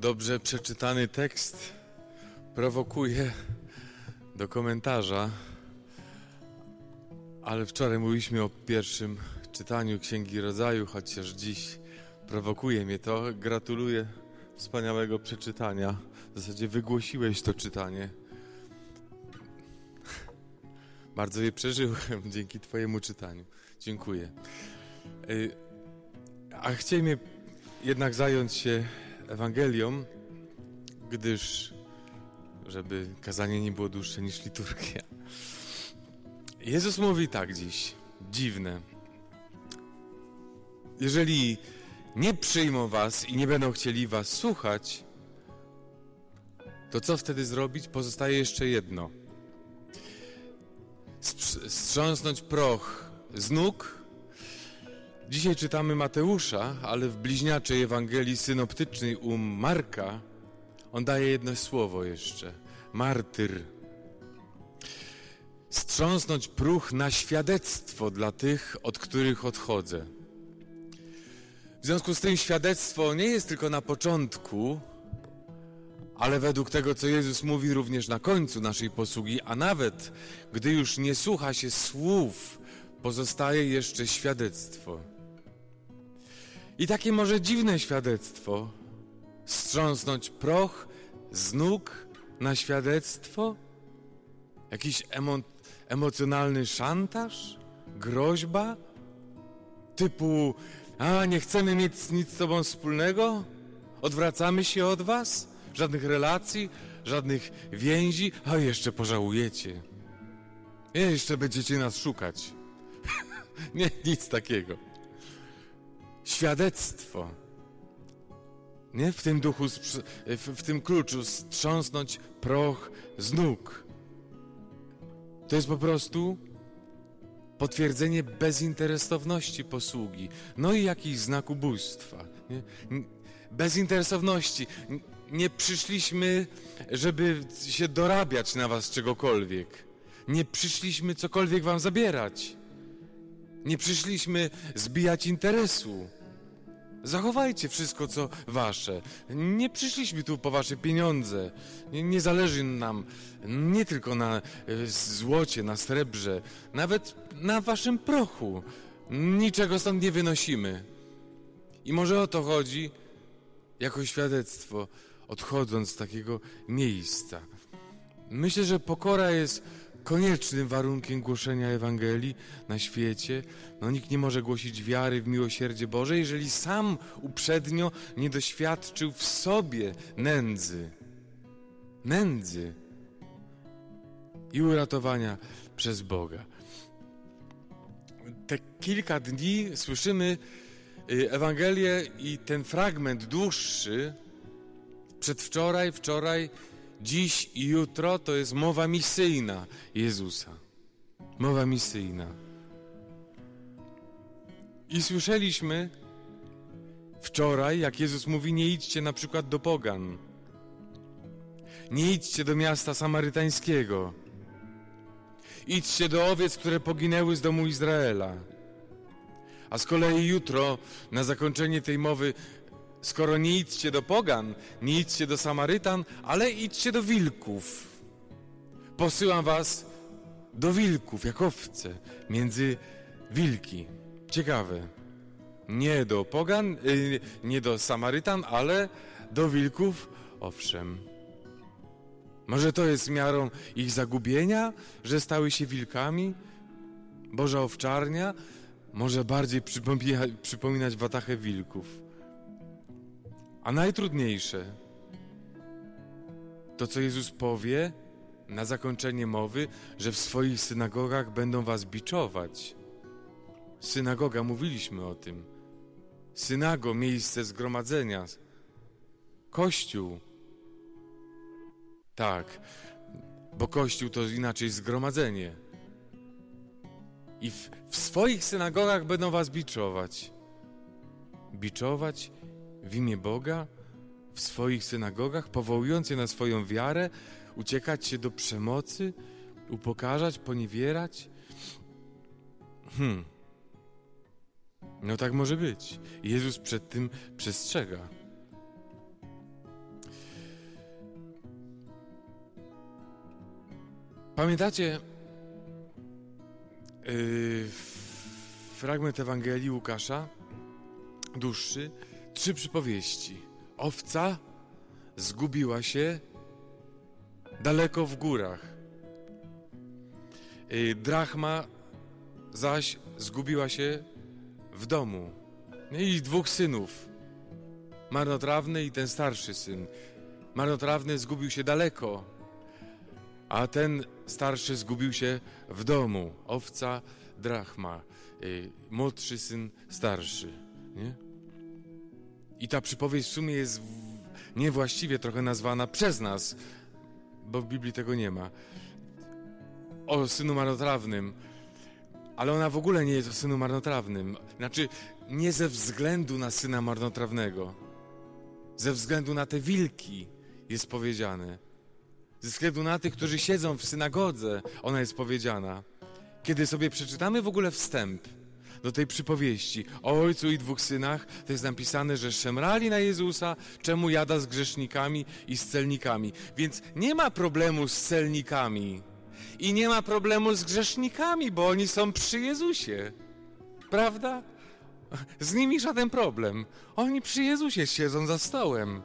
Dobrze przeczytany tekst prowokuje do komentarza, ale wczoraj mówiliśmy o pierwszym czytaniu Księgi Rodzaju, chociaż dziś prowokuje mnie to. Gratuluję wspaniałego przeczytania. W zasadzie wygłosiłeś to czytanie. Bardzo je przeżyłem dzięki Twojemu czytaniu. Dziękuję. Y, a chcieliśmy jednak zająć się Ewangelią, gdyż, żeby kazanie nie było dłuższe niż liturgia. Jezus mówi tak dziś, dziwne. Jeżeli nie przyjmą was i nie będą chcieli was słuchać, to co wtedy zrobić? Pozostaje jeszcze jedno. Strząsnąć proch z nóg Dzisiaj czytamy Mateusza, ale w bliźniaczej Ewangelii synoptycznej u Marka on daje jedno słowo jeszcze. Martyr. Strząsnąć próch na świadectwo dla tych, od których odchodzę. W związku z tym świadectwo nie jest tylko na początku, ale według tego, co Jezus mówi również na końcu naszej posługi, a nawet gdy już nie słucha się słów, pozostaje jeszcze świadectwo. I takie może dziwne świadectwo strząsnąć proch z nóg na świadectwo? Jakiś emo emocjonalny szantaż? Groźba? Typu, a nie chcemy mieć nic z tobą wspólnego? Odwracamy się od was? Żadnych relacji, żadnych więzi, a jeszcze pożałujecie. Jeszcze będziecie nas szukać. nie, nic takiego świadectwo. Nie? W tym duchu, w tym kluczu strząsnąć proch z nóg. To jest po prostu potwierdzenie bezinteresowności posługi. No i jakiś znak ubóstwa. Nie? Bezinteresowności. Nie przyszliśmy, żeby się dorabiać na was czegokolwiek. Nie przyszliśmy cokolwiek wam zabierać. Nie przyszliśmy zbijać interesu. Zachowajcie wszystko, co wasze. Nie przyszliśmy tu po wasze pieniądze. Nie, nie, zależy nam nie tylko na e, złocie, na srebrze, nawet na waszym prochu. Niczego stąd nie wynosimy. I może o to chodzi jako świadectwo, odchodząc z takiego miejsca. Myślę, że pokora jest koniecznym warunkiem głoszenia Ewangelii na świecie. No, nikt nie może głosić wiary w miłosierdzie Boże, jeżeli sam uprzednio nie doświadczył w sobie nędzy. Nędzy i uratowania przez Boga. Te kilka dni słyszymy y, Ewangelię i ten fragment dłuższy, przedwczoraj, wczoraj dziś i jutro to jest mowa misyjna Jezusa. Mowa misyjna. I słyszeliśmy wczoraj, jak Jezus mówi: Nie idźcie na przykład do Pogan. Nie idźcie do miasta samarytańskiego. Idźcie do owiec, które poginęły z domu Izraela. A z kolei jutro, na zakończenie tej mowy, Skoro nie idźcie do pogan, nie idźcie do Samarytan, ale idźcie do wilków. Posyłam was do wilków, jak owce, między wilki. Ciekawe. Nie do pogan, y, nie do Samarytan, ale do wilków, owszem. Może to jest miarą ich zagubienia, że stały się wilkami? Boża owczarnia może bardziej przypomina, przypominać watachę wilków. A najtrudniejsze to, co Jezus powie na zakończenie mowy, że w swoich synagogach będą was biczować. Synagoga, mówiliśmy o tym. Synago, miejsce zgromadzenia. Kościół. Tak, bo Kościół to inaczej zgromadzenie. I w, w swoich synagogach będą was biczować. Biczować w imię Boga, w swoich synagogach, powołując je na swoją wiarę, uciekać się do przemocy, upokarzać, poniewierać? Hmm. No tak może być. Jezus przed tym przestrzega. Pamiętacie yy, fragment Ewangelii Łukasza, dłuższy, trzy przypowieści. Owca zgubiła się daleko w górach. Yy, drachma zaś zgubiła się w domu. I dwóch synów, marnotrawny i ten starszy syn. Marnotrawny zgubił się daleko, a ten starszy zgubił się w domu. Owca, drachma, yy, młodszy syn, starszy. Nie? I ta przypowieść w sumie jest niewłaściwie trochę nazwana przez nas, bo w Biblii tego nie ma. O synu marnotrawnym, ale ona w ogóle nie jest o synu marnotrawnym. Znaczy, nie ze względu na syna marnotrawnego, ze względu na te wilki jest powiedziane. Ze względu na tych, którzy siedzą w synagodze, ona jest powiedziana. Kiedy sobie przeczytamy w ogóle wstęp do tej przypowieści o ojcu i dwóch synach, to jest napisane, że szemrali na Jezusa, czemu jada z grzesznikami i z celnikami. Więc nie ma problemu z celnikami i nie ma problemu z grzesznikami, bo oni są przy Jezusie. Prawda? Z nimi żaden problem. Oni przy Jezusie siedzą za stołem.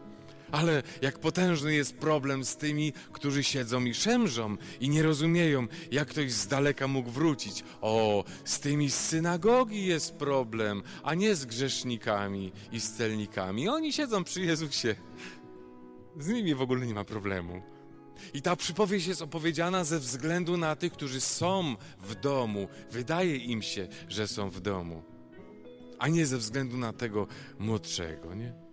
Ale jak potężny jest problem z tymi, którzy siedzą i szemrzą i nie rozumieją, jak ktoś z daleka mógł wrócić. O, z tymi z synagogi jest problem, a nie z grzesznikami i z celnikami. Oni siedzą przy Jezusie. Z nimi w ogóle nie ma problemu. I ta przypowieść jest opowiedziana ze względu na tych, którzy są w domu. Wydaje im się, że są w domu, a nie ze względu na tego młodszego, nie?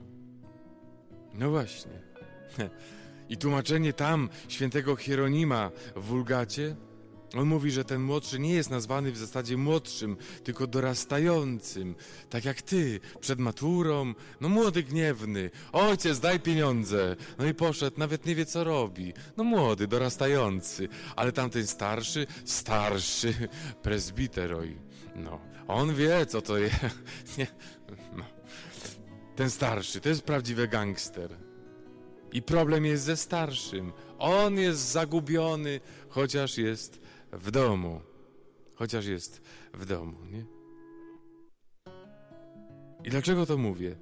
No właśnie. I tłumaczenie tam świętego Hieronima w Wulgacie, on mówi, że ten młodszy nie jest nazwany w zasadzie młodszym, tylko dorastającym, tak jak ty, przed maturą, no młody gniewny, ojciec daj pieniądze, no i poszedł, nawet nie wie co robi, no młody, dorastający, ale tamten starszy, starszy prezbiteroj, no, on wie co to jest, no. Ten starszy to jest prawdziwy gangster. I problem jest ze starszym. On jest zagubiony, chociaż jest w domu. Chociaż jest w domu, nie? I dlaczego to mówię?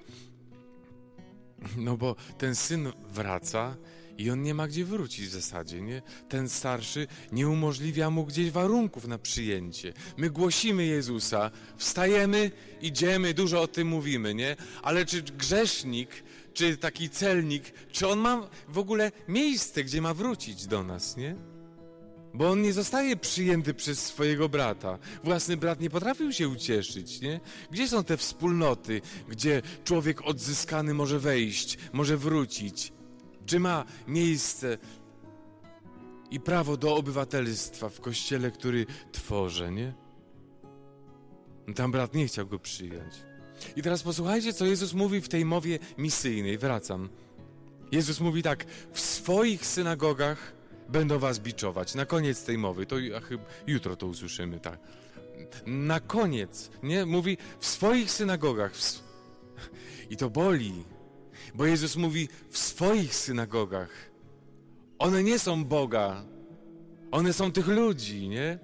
No bo ten syn wraca i on nie ma gdzie wrócić w zasadzie, nie? Ten starszy nie umożliwia mu gdzieś warunków na przyjęcie. My głosimy Jezusa, wstajemy, idziemy, dużo o tym mówimy, nie? Ale czy grzesznik, czy taki celnik, czy on ma w ogóle miejsce, gdzie ma wrócić do nas, nie? Bo on nie zostaje przyjęty przez swojego brata. Własny brat nie potrafił się ucieszyć, nie? Gdzie są te wspólnoty, gdzie człowiek odzyskany może wejść, może wrócić? Czy ma miejsce i prawo do obywatelstwa w kościele, który tworzę, nie? Tam brat nie chciał go przyjąć. I teraz posłuchajcie, co Jezus mówi w tej mowie misyjnej. Wracam. Jezus mówi tak: W swoich synagogach będą was biczować. Na koniec tej mowy, to chyba jutro to usłyszymy, tak. Na koniec, nie? Mówi w swoich synagogach. W... I to boli, bo Jezus mówi w swoich synagogach. One nie są Boga, one są tych ludzi, nie?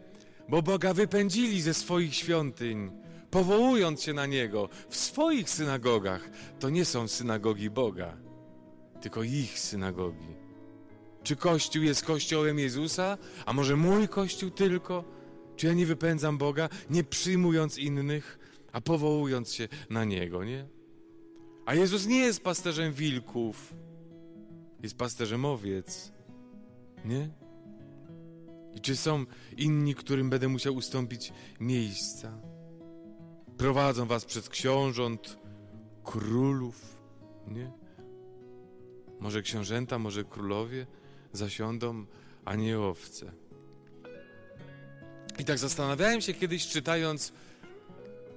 Bo Boga wypędzili ze swoich świątyń, powołując się na Niego. W swoich synagogach to nie są synagogi Boga, tylko ich synagogi. Czy Kościół jest Kościołem Jezusa? A może mój Kościół tylko? Czy ja nie wypędzam Boga, nie przyjmując innych, a powołując się na Niego, nie? A Jezus nie jest pasterzem wilków, jest pasterzem owiec, nie? I czy są inni, którym będę musiał ustąpić miejsca? Prowadzą was przez książąt, królów, nie? Może książęta, może królowie? zasiądą, a nie owce. I tak zastanawiałem się kiedyś, czytając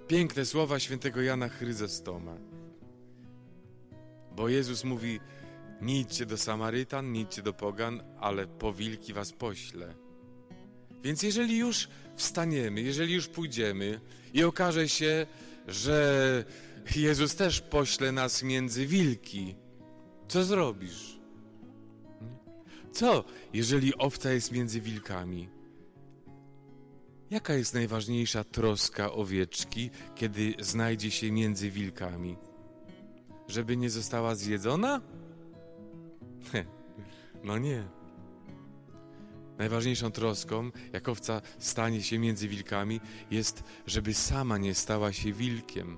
piękne słowa świętego Jana Chryzostoma. Bo Jezus mówi, nie idźcie do Samarytan, nie idźcie do Pogan, ale po wilki was pośle. Więc jeżeli już wstaniemy, jeżeli już pójdziemy i okaże się, że Jezus też pośle nas między wilki, co zrobisz? Co, jeżeli owca jest między wilkami? Jaka jest najważniejsza troska owieczki, kiedy znajdzie się między wilkami? Żeby nie została zjedzona? no nie. Najważniejszą troską, jak owca stanie się między wilkami, jest, żeby sama nie stała się wilkiem.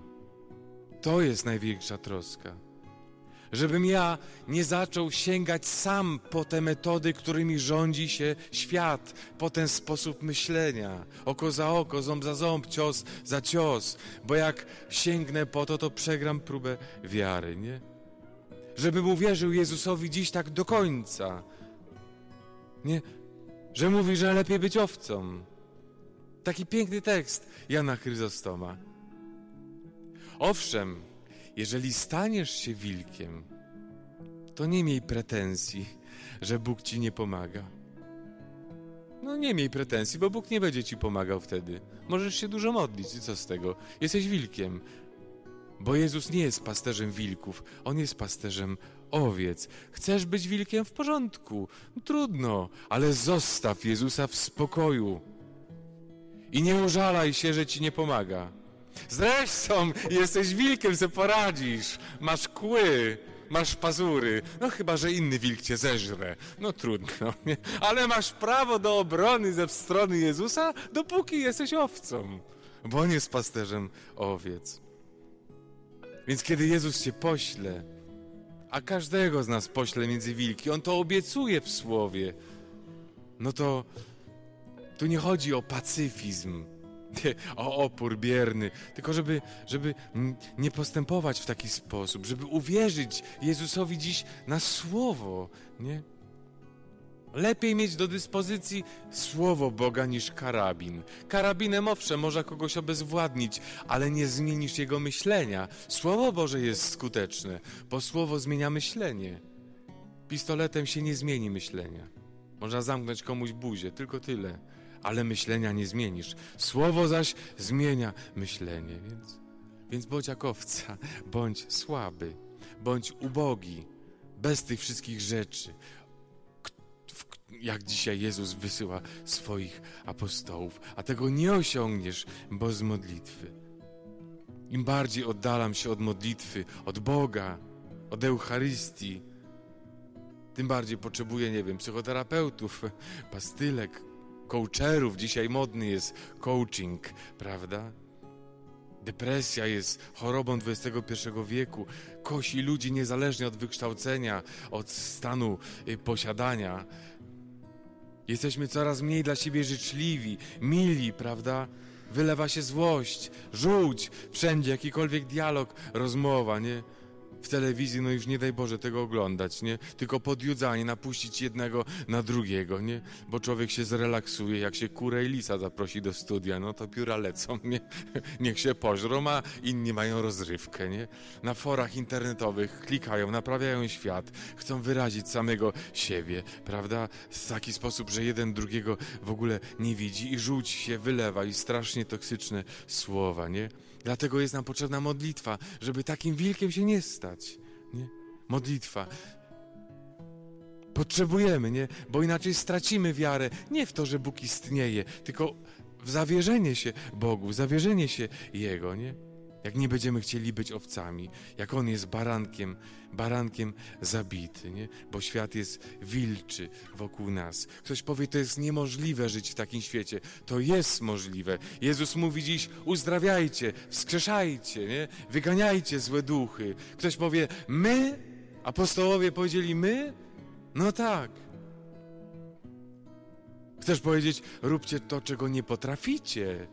To jest największa troska żebym ja nie zaczął sięgać sam po te metody, którymi rządzi się świat, po ten sposób myślenia. Oko za oko, ząb za ząb, cios za cios, bo jak sięgnę po to, to przegram próbę wiary, nie? Żebym uwierzył Jezusowi dziś tak do końca. Nie, że mówi, że lepiej być owcą. Taki piękny tekst Jana Chryzostoma. Owszem, jeżeli staniesz się wilkiem, to nie miej pretensji, że Bóg ci nie pomaga. No nie miej pretensji, bo Bóg nie będzie ci pomagał wtedy. Możesz się dużo modlić i co z tego? Jesteś wilkiem. Bo Jezus nie jest pasterzem wilków, On jest pasterzem owiec. Chcesz być wilkiem w porządku? No, trudno, ale zostaw Jezusa w spokoju. I nie użalaj się, że ci nie pomaga. Zresztą jesteś wilkiem, se poradzisz. Masz kły, masz pazury. No chyba, że inny wilk cię zeżre. No trudno, nie? Ale masz prawo do obrony ze strony Jezusa, dopóki jesteś owcą. Bo On jest pasterzem owiec. Więc kiedy Jezus cię pośle, a każdego z nas pośle między wilki, On to obiecuje w Słowie, no to tu nie chodzi o pacyfizm, o opór bierny, tylko żeby, żeby nie postępować w taki sposób, żeby uwierzyć Jezusowi dziś na słowo, nie? Lepiej mieć do dyspozycji słowo Boga niż karabin. Karabinem owszem można kogoś obezwładnić, ale nie zmienisz jego myślenia. Słowo Boże jest skuteczne, bo słowo zmienia myślenie. Pistoletem się nie zmieni myślenia. Można zamknąć komuś buzię, tylko tyle ale myślenia nie zmienisz. Słowo zaś zmienia myślenie, więc, więc bądź jak owca, bądź słaby, bądź ubogi, bez tych wszystkich rzeczy. Jak dzisiaj Jezus wysyła swoich apostołów, a tego nie osiągniesz, bo z modlitwy. Im bardziej oddalam się od modlitwy, od Boga, od Eucharystii, tym bardziej potrzebuję, nie wiem, psychoterapeutów, pastylek, coacherów. Dzisiaj modny jest coaching, prawda? Depresja jest chorobą XXI wieku. Kosi ludzi niezależnie od wykształcenia, od stanu y, posiadania. Jesteśmy coraz mniej dla siebie życzliwi, mili, prawda? Wylewa się złość, żółć, wszędzie jakikolwiek dialog, rozmowa, nie? W telewizji, no już nie daj Boże tego oglądać, nie? Tylko podjudzanie, napuścić jednego na drugiego, nie? Bo człowiek się zrelaksuje, jak się kurę i lisa zaprosi do studia, no to pióra lecą, nie? Niech się pożrą, a inni mają rozrywkę, nie? Na forach internetowych klikają, naprawiają świat, chcą wyrazić samego siebie, prawda? W taki sposób, że jeden drugiego w ogóle nie widzi i żółć się wylewa i strasznie toksyczne słowa, nie? Dlatego jest nam potrzebna modlitwa, żeby takim wilkiem się nie stać. Nie? Modlitwa. Potrzebujemy, nie? Bo inaczej stracimy wiarę nie w to, że Bóg istnieje, tylko w zawierzenie się Bogu, w zawierzenie się Jego, nie? Jak nie będziemy chcieli być owcami, jak On jest barankiem, barankiem zabity, nie? bo świat jest wilczy wokół nas. Ktoś powie, to jest niemożliwe żyć w takim świecie. To jest możliwe. Jezus mówi dziś, uzdrawiajcie, wskrzeszajcie, nie? wyganiajcie złe duchy. Ktoś powie, my? Apostołowie powiedzieli, my? No tak. Chcesz powiedzieć, róbcie to, czego nie potraficie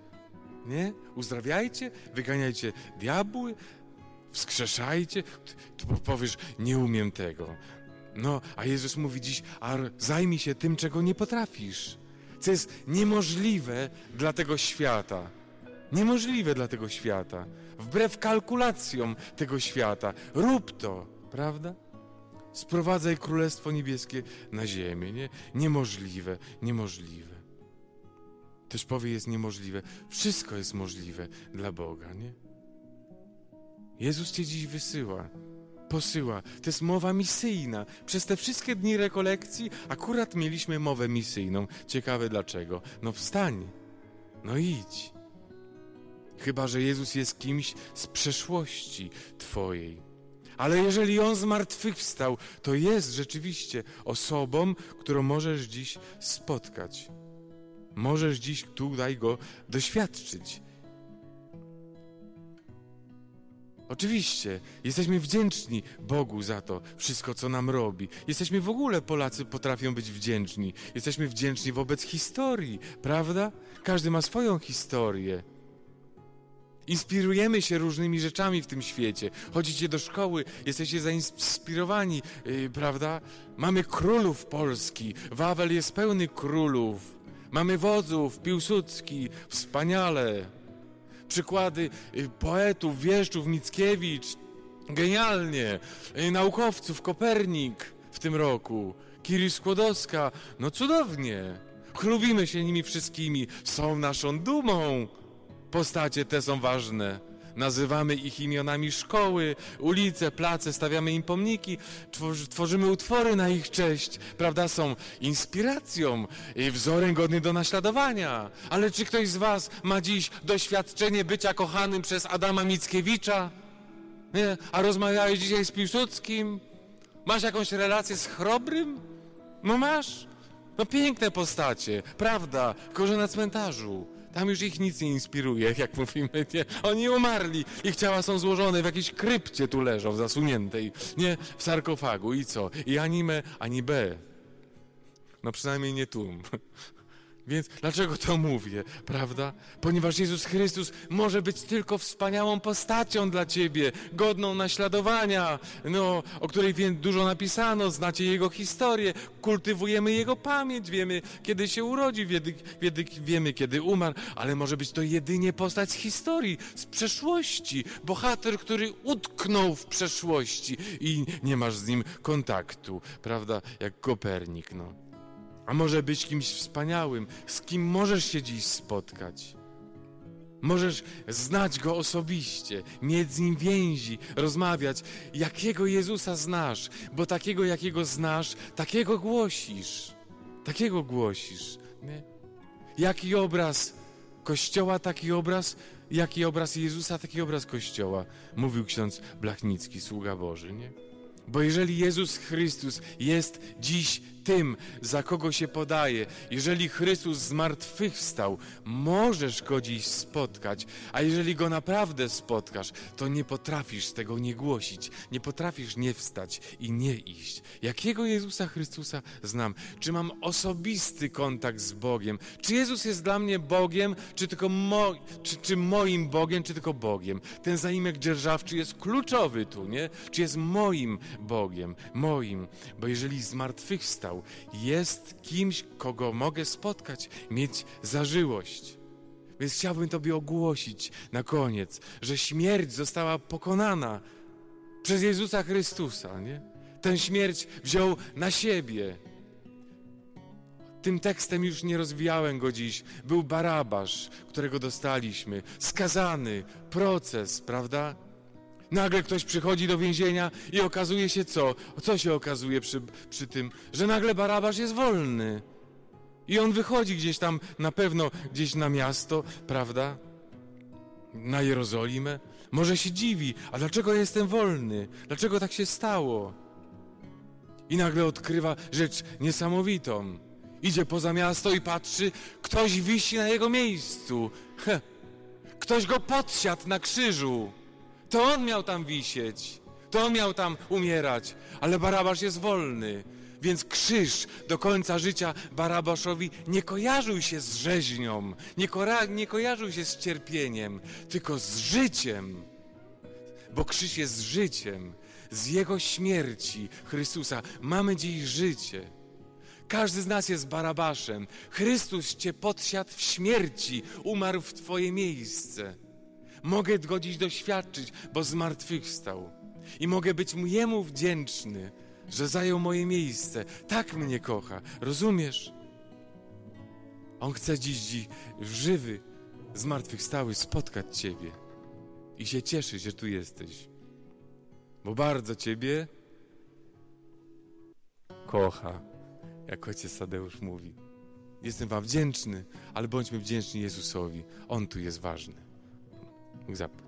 nie? Uzdrawiajcie, wyganiajcie diabły, wskrzeszajcie. Powiesz, nie umiem tego. No, a Jezus mówi dziś, a zajmij się tym, czego nie potrafisz. Co jest niemożliwe dla tego świata. Niemożliwe dla tego świata. Wbrew kalkulacjom tego świata. Rób to, prawda? Sprowadzaj Królestwo Niebieskie na ziemię, nie? Niemożliwe, niemożliwe. Też powie, jest niemożliwe. Wszystko jest możliwe dla Boga, nie? Jezus Cię dziś wysyła. posyła. To jest mowa misyjna. Przez te wszystkie dni rekolekcji akurat mieliśmy mowę misyjną. Ciekawe dlaczego. No wstań, no idź. Chyba, że Jezus jest kimś z przeszłości Twojej. Ale jeżeli On zmartwychwstał, to jest rzeczywiście osobą, którą możesz dziś spotkać. Możesz dziś tutaj Go doświadczyć. Oczywiście, jesteśmy wdzięczni Bogu za to wszystko, co nam robi. Jesteśmy w ogóle, Polacy potrafią być wdzięczni. Jesteśmy wdzięczni wobec historii, prawda? Każdy ma swoją historię. Inspirujemy się różnymi rzeczami w tym świecie. Chodzicie do szkoły, jesteście zainspirowani, yy, prawda? Mamy królów Polski. Wawel jest pełny królów. Mamy wodzów, Piłsudski, wspaniale. Przykłady yy, poetów, wieszczów, Mickiewicz, genialnie. Yy, naukowców, Kopernik w tym roku. Kiri Skłodowska, no cudownie. Chlubimy się nimi wszystkimi, są naszą dumą. Postacie te są ważne. Nazywamy ich imionami szkoły, ulice, place, stawiamy im pomniki, tworzymy utwory na ich cześć, prawda? Są inspiracją i wzorem godny do naśladowania. Ale czy ktoś z Was ma dziś doświadczenie bycia kochanym przez Adama Mickiewicza? Nie? A rozmawiałeś dzisiaj z Piłsudskim? Masz jakąś relację z Chrobrym? No masz? No piękne postacie, prawda? Korze na cmentarzu. Tam już ich nic nie inspiruje, jak mówimy, nie? Oni umarli, ich ciała są złożone w jakiejś krypcie tu leżą, zasuniętej, nie? W sarkofagu i co? I ani me, ani B. No przynajmniej nie tu. Więc dlaczego to mówię, prawda? Ponieważ Jezus Chrystus może być tylko wspaniałą postacią dla ciebie, godną naśladowania, no, o której dużo napisano, znacie Jego historię, kultywujemy Jego pamięć, wiemy, kiedy się urodzi, wiedy, wiedy, wiemy, kiedy umarł, ale może być to jedynie postać z historii, z przeszłości, bohater, który utknął w przeszłości i nie masz z nim kontaktu, prawda? Jak Kopernik, no. A może być kimś wspaniałym, z kim możesz się dziś spotkać. Możesz znać Go osobiście, mieć z Nim więzi, rozmawiać. Jakiego Jezusa znasz? Bo takiego, jakiego znasz, takiego głosisz. Takiego głosisz. Nie? Jaki obraz Kościoła, taki obraz, jaki obraz Jezusa, taki obraz Kościoła, mówił ksiądz Blachnicki, sługa Boży, nie? Bo jeżeli Jezus Chrystus jest dziś tym, za kogo się podaje. Jeżeli Chrystus zmartwychwstał, możesz go dziś spotkać, a jeżeli go naprawdę spotkasz, to nie potrafisz tego nie głosić, nie potrafisz nie wstać i nie iść. Jakiego Jezusa Chrystusa znam? Czy mam osobisty kontakt z Bogiem? Czy Jezus jest dla mnie Bogiem, czy tylko mo czy, czy moim Bogiem, czy tylko Bogiem? Ten zaimek dzierżawczy jest kluczowy tu, nie? Czy jest moim Bogiem, moim? Bo jeżeli zmartwychwstał, jest kimś, kogo mogę spotkać, mieć zażyłość. Więc chciałbym Tobie ogłosić na koniec, że śmierć została pokonana przez Jezusa Chrystusa. Nie? Tę śmierć wziął na siebie. Tym tekstem już nie rozwijałem go dziś. Był Barabasz, którego dostaliśmy, skazany, proces, prawda? Nagle ktoś przychodzi do więzienia i okazuje się co? Co się okazuje przy, przy tym? Że nagle Barabasz jest wolny. I on wychodzi gdzieś tam, na pewno gdzieś na miasto, prawda? Na Jerozolimę. Może się dziwi, a dlaczego jestem wolny? Dlaczego tak się stało? I nagle odkrywa rzecz niesamowitą. Idzie poza miasto i patrzy, ktoś wisi na jego miejscu. Heh. Ktoś go podsiadł na krzyżu. To on miał tam wisieć, to on miał tam umierać, ale Barabasz jest wolny. Więc krzyż do końca życia Barabaszowi nie kojarzył się z rzeźnią, nie, nie kojarzył się z cierpieniem, tylko z życiem. Bo krzyż jest życiem. Z Jego śmierci Chrystusa mamy dziś życie. Każdy z nas jest Barabaszem. Chrystus Cię podsiadł w śmierci, umarł w Twoje miejsce. Mogę go dziś doświadczyć, bo zmartwychwstał. I mogę być Jemu wdzięczny, że zajął moje miejsce. Tak mnie kocha. Rozumiesz? On chce dziś, w żywy, zmartwychwstały spotkać Ciebie i się cieszyć, że tu jesteś. bo bardzo Ciebie kocha, jak ojciec Tadeusz mówi. Jestem Wam wdzięczny, ale bądźmy wdzięczni Jezusowi. On tu jest ważny. Mógł zapaść.